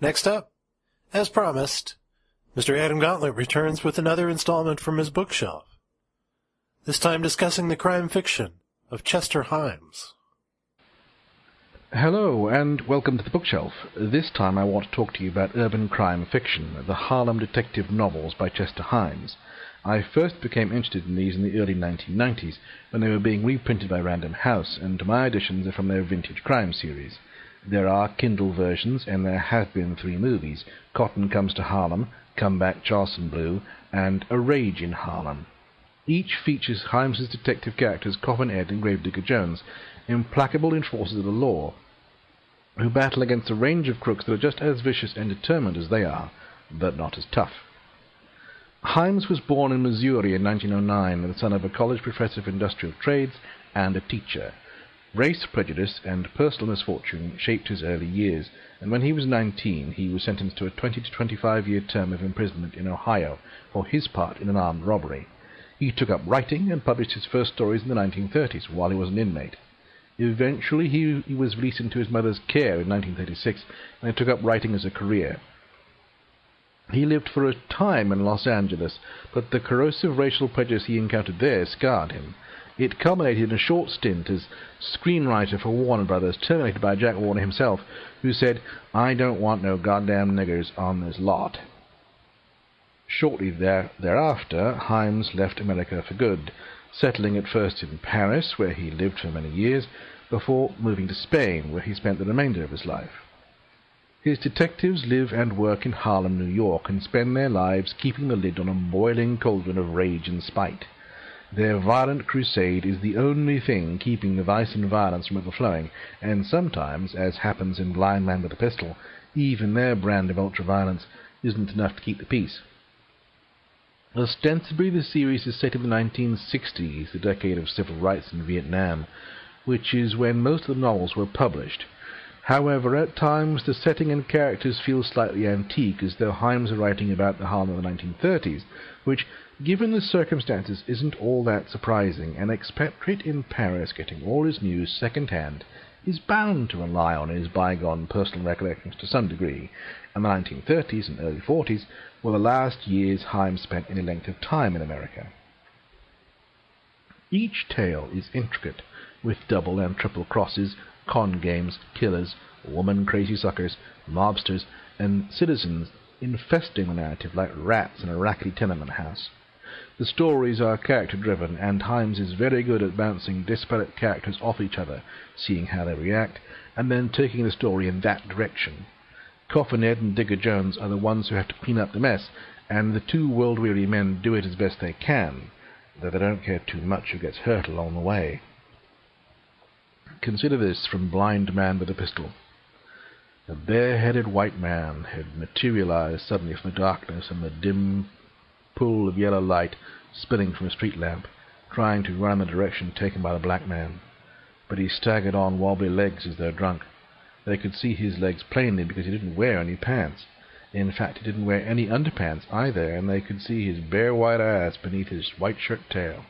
Next up, as promised, Mr. Adam Gauntlett returns with another installment from his bookshelf. This time discussing the crime fiction of Chester Himes. Hello, and welcome to the bookshelf. This time I want to talk to you about urban crime fiction, the Harlem detective novels by Chester Himes. I first became interested in these in the early 1990s, when they were being reprinted by Random House, and my editions are from their Vintage Crime series. There are Kindle versions, and there have been three movies Cotton Comes to Harlem, Come Back Charleston Blue, and A Rage in Harlem. Each features Himes's detective characters Coffin Ed and Gravedigger Jones, implacable enforcers of the law, who battle against a range of crooks that are just as vicious and determined as they are, but not as tough. Himes was born in Missouri in 1909, the son of a college professor of industrial trades and a teacher. Race prejudice and personal misfortune shaped his early years, and when he was 19 he was sentenced to a 20 to 25 year term of imprisonment in Ohio for his part in an armed robbery. He took up writing and published his first stories in the 1930s while he was an inmate. Eventually he, he was released into his mother's care in 1936 and took up writing as a career. He lived for a time in Los Angeles, but the corrosive racial prejudice he encountered there scarred him. It culminated in a short stint as screenwriter for Warner Brothers, terminated by Jack Warner himself, who said, I don't want no goddamn niggers on this lot. Shortly there, thereafter, Himes left America for good, settling at first in Paris, where he lived for many years, before moving to Spain, where he spent the remainder of his life. His detectives live and work in Harlem, New York, and spend their lives keeping the lid on a boiling cauldron of rage and spite. Their violent crusade is the only thing keeping the vice and violence from overflowing, and sometimes, as happens in Blind Man with a Pistol, even their brand of ultra-violence isn't enough to keep the peace. Ostensibly the series is set in the 1960s, the decade of civil rights in Vietnam, which is when most of the novels were published. However, at times the setting and characters feel slightly antique, as though Himes are writing about the Harlem of the 1930s, which Given the circumstances isn't all that surprising, an expatriate in Paris getting all his news second-hand is bound to rely on his bygone personal recollections to some degree, and the 1930s and early 40s were the last years Himes spent any length of time in America. Each tale is intricate, with double and triple crosses, con games, killers, woman-crazy suckers, mobsters, and citizens infesting the narrative like rats in a rackety tenement house. The stories are character-driven, and Himes is very good at bouncing disparate characters off each other, seeing how they react, and then taking the story in that direction. Coffin Ed and Digger Jones are the ones who have to clean up the mess, and the two world-weary men do it as best they can, though they don't care too much who gets hurt along the way. Consider this from Blind Man with a Pistol. A bare-headed white man had materialized suddenly from the darkness and the dim pool of yellow light spilling from a street lamp, trying to run in the direction taken by the black man. But he staggered on wobbly legs as though drunk. They could see his legs plainly because he didn't wear any pants. In fact, he didn't wear any underpants either, and they could see his bare white ass beneath his white shirt tail.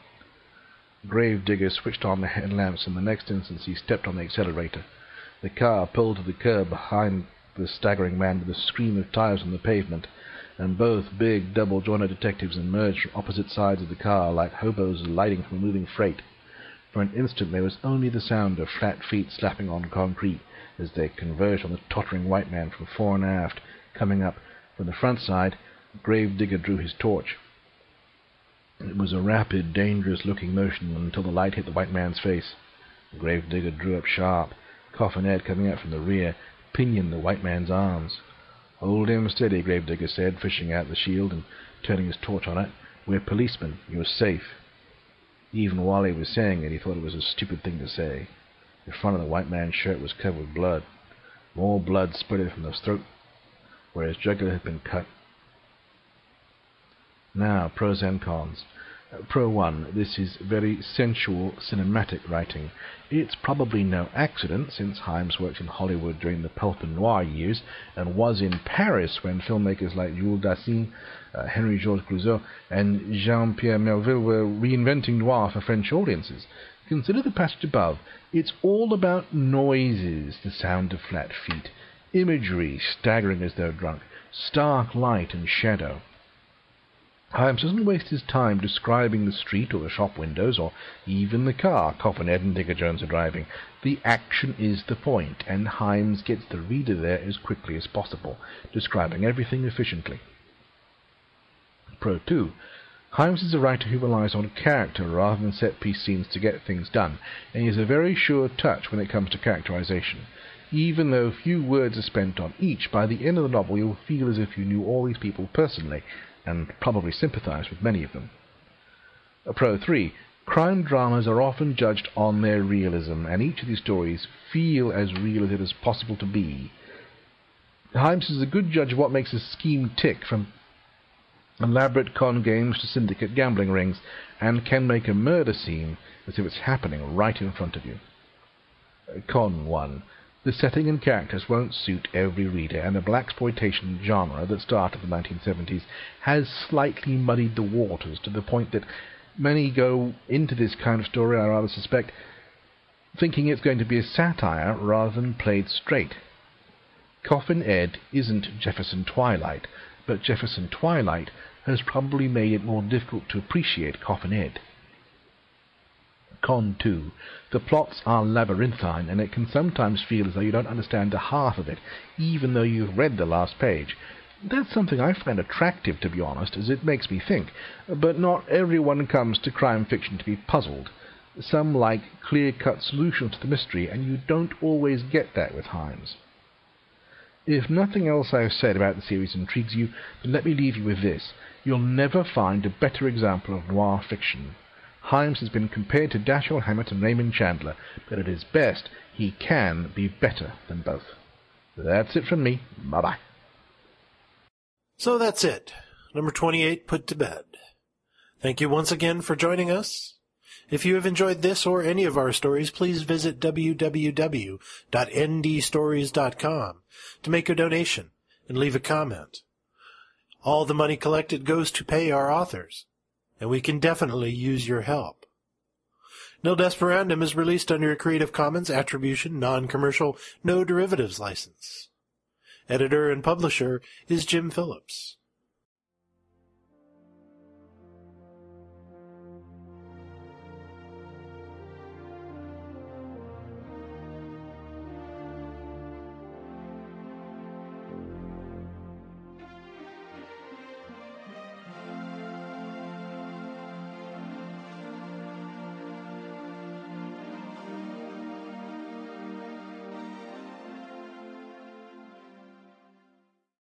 Grave Digger switched on the headlamps, and the next instant he stepped on the accelerator. The car pulled to the curb behind the staggering man with a scream of tires on the pavement, and both big double-jointed detectives emerged from opposite sides of the car like hobos alighting from a moving freight. For an instant there was only the sound of flat feet slapping on concrete as they converged on the tottering white man from fore and aft. Coming up from the front side, Grave Digger drew his torch. It was a rapid, dangerous-looking motion until the light hit the white man's face. Grave Digger drew up sharp. Coffin Ed, coming out from the rear, pinioned the white man's arms. Hold him steady, Gravedigger said, fishing out the shield and turning his torch on it. We're policemen. You're safe. Even while he was saying it, he thought it was a stupid thing to say. The front of the white man's shirt was covered with blood. More blood spurted from the throat where his jugular had been cut. Now, pros and cons. Pro 1. This is very sensual cinematic writing. It's probably no accident, since Himes worked in Hollywood during the pulp and noir years, and was in Paris when filmmakers like Jules Dassin, uh, Henri-Georges Clouzot, and Jean-Pierre Melville were reinventing noir for French audiences. Consider the passage above. It's all about noises, the sound of flat feet, imagery staggering as though drunk, stark light and shadow. Himes doesn't waste his time describing the street or the shop windows or even the car Coffin Ed and Digger Jones are driving. The action is the point, and Himes gets the reader there as quickly as possible, describing everything efficiently. Pro 2. Himes is a writer who relies on character rather than set-piece scenes to get things done, and he has a very sure touch when it comes to characterization. Even though few words are spent on each, by the end of the novel you'll feel as if you knew all these people personally, and probably sympathize with many of them. Pro 3. Crime dramas are often judged on their realism, and each of these stories feel as real as it is possible to be. Himes is a good judge of what makes a scheme tick, from elaborate con games to syndicate gambling rings, and can make a murder scene as if it's happening right in front of you. Con 1. The setting and characters won't suit every reader, and the blaxploitation genre that started the 1970s has slightly muddied the waters to the point that many go into this kind of story, I rather suspect, thinking it's going to be a satire rather than played straight. Coffin Ed isn't Jefferson Twilight, but Jefferson Twilight has probably made it more difficult to appreciate Coffin Ed. Con 2. The plots are labyrinthine, and it can sometimes feel as though you don't understand a half of it, even though you've read the last page. That's something I find attractive, to be honest, as it makes me think. But not everyone comes to crime fiction to be puzzled. Some like clear-cut solutions to the mystery, and you don't always get that with Himes. If nothing else I have said about the series intrigues you, then let me leave you with this. You'll never find a better example of noir fiction. Himes has been compared to Dashiell Hammett and Raymond Chandler, but at his best, he can be better than both. That's it from me. Bye bye. So that's it. Number 28 put to bed. Thank you once again for joining us. If you have enjoyed this or any of our stories, please visit www.ndstories.com to make a donation and leave a comment. All the money collected goes to pay our authors, and we can definitely use your help. Nil Desperandum is released under a Creative Commons Attribution, Non-Commercial, No Derivatives license. Editor and publisher is Jim Phillips.